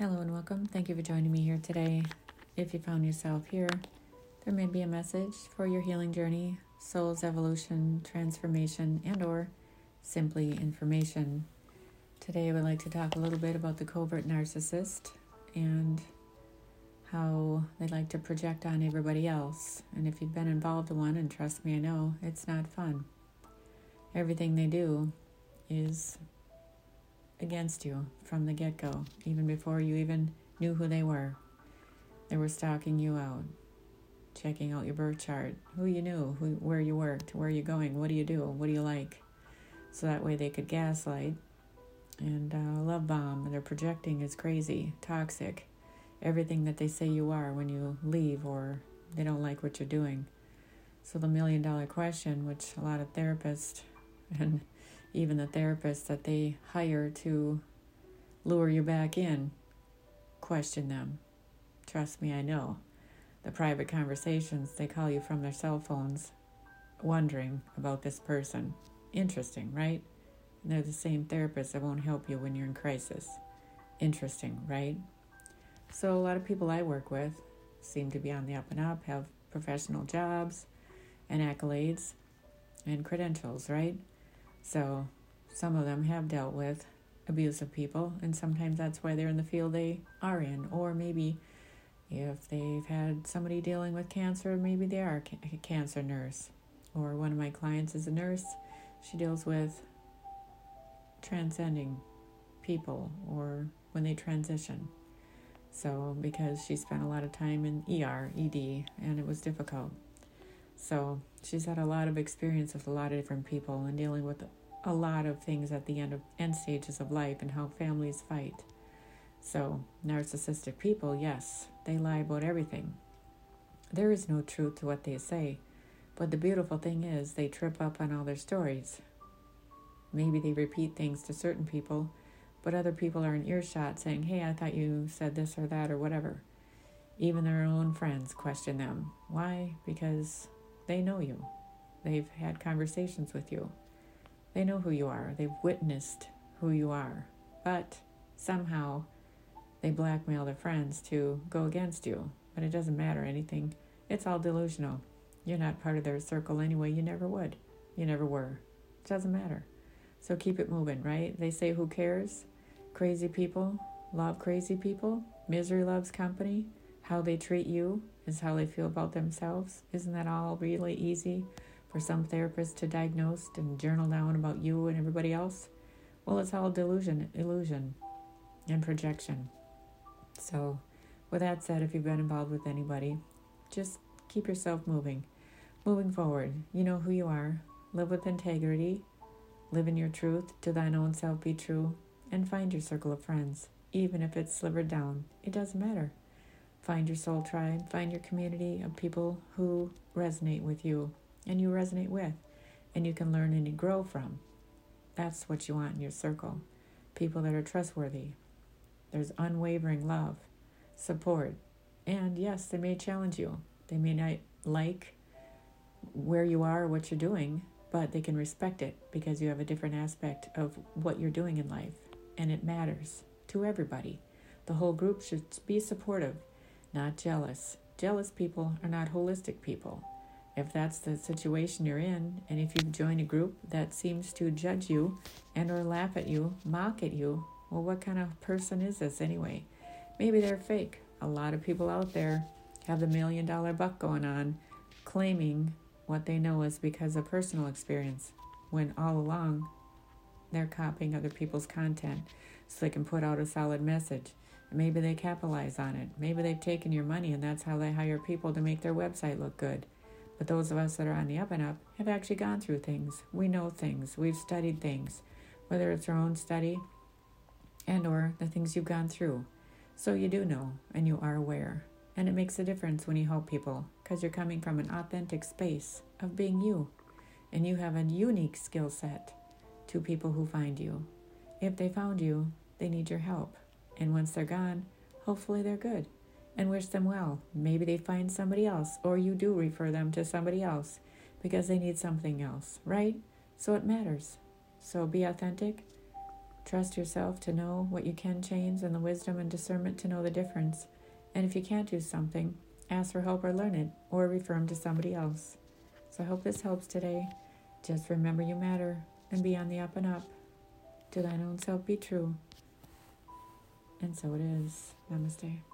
Hello and welcome. Thank you for joining me here today. If you found yourself here, there may be a message for your healing journey, soul's evolution, transformation, and or simply information. Today I would like to talk a little bit about the covert narcissist and how they like to project on everybody else. And if you've been involved in one, and trust me, I know, it's not fun. Everything they do is against you from the get go, even before you even knew who they were. They were stalking you out, checking out your birth chart, who you knew, who, where you worked, where you're going, what do you do, what do you like. So that way they could gaslight and uh, love bomb. And they're projecting is crazy, toxic. Everything that they say you are when you leave or they don't like what you're doing. So the million dollar question, which a lot of therapists and even the therapists that they hire to lure you back in, question them. Trust me, I know. The private conversations, they call you from their cell phones, wondering about this person. Interesting, right? And they're the same therapists that won't help you when you're in crisis. Interesting, right? So, a lot of people I work with seem to be on the up and up, have professional jobs and accolades and credentials, right? So some of them have dealt with abusive people, and sometimes that's why they're in the field they are in. Or maybe if they've had somebody dealing with cancer, maybe they are a cancer nurse. Or one of my clients is a nurse, she deals with transcending people or when they transition. So, because she spent a lot of time in ER, ED, and it was difficult. So, she's had a lot of experience with a lot of different people and dealing with a lot of things at the end of end stages of life and how families fight. So, narcissistic people, yes, they lie about everything. There is no truth to what they say, but the beautiful thing is they trip up on all their stories. Maybe they repeat things to certain people, but other people are in earshot saying, Hey, I thought you said this or that or whatever. Even their own friends question them. Why? Because they know you, they've had conversations with you. They know who you are, they've witnessed who you are, but somehow they blackmail their friends to go against you. But it doesn't matter anything, it's all delusional. You're not part of their circle anyway, you never would. You never were. It doesn't matter. So keep it moving, right? They say, Who cares? Crazy people love crazy people. Misery loves company. How they treat you is how they feel about themselves. Isn't that all really easy? For some therapists to diagnose and journal down about you and everybody else? Well, it's all delusion, illusion, and projection. So, with that said, if you've been involved with anybody, just keep yourself moving, moving forward. You know who you are. Live with integrity. Live in your truth. To thine own self be true. And find your circle of friends, even if it's slivered down. It doesn't matter. Find your soul tribe. Find your community of people who resonate with you and you resonate with and you can learn and you grow from. That's what you want in your circle. People that are trustworthy. There's unwavering love, support, and yes, they may challenge you. They may not like where you are what you're doing, but they can respect it because you have a different aspect of what you're doing in life, and it matters to everybody. The whole group should be supportive, not jealous. Jealous people are not holistic people if that's the situation you're in and if you've joined a group that seems to judge you and or laugh at you mock at you well what kind of person is this anyway? Maybe they're fake. A lot of people out there have the million dollar buck going on claiming what they know is because of personal experience when all along they're copying other people's content so they can put out a solid message. Maybe they capitalize on it. Maybe they've taken your money and that's how they hire people to make their website look good but those of us that are on the up and up have actually gone through things. We know things. We've studied things, whether it's our own study and or the things you've gone through. So you do know and you are aware. And it makes a difference when you help people because you're coming from an authentic space of being you. And you have a unique skill set to people who find you. If they found you, they need your help. And once they're gone, hopefully they're good and wish them well. Maybe they find somebody else, or you do refer them to somebody else because they need something else, right? So it matters. So be authentic, Trust yourself to know what you can change and the wisdom and discernment to know the difference. And if you can't do something, ask for help or learn it, or refer them to somebody else. So I hope this helps today. Just remember you matter and be on the up and up. To thine own self be true. And so it is. Namaste.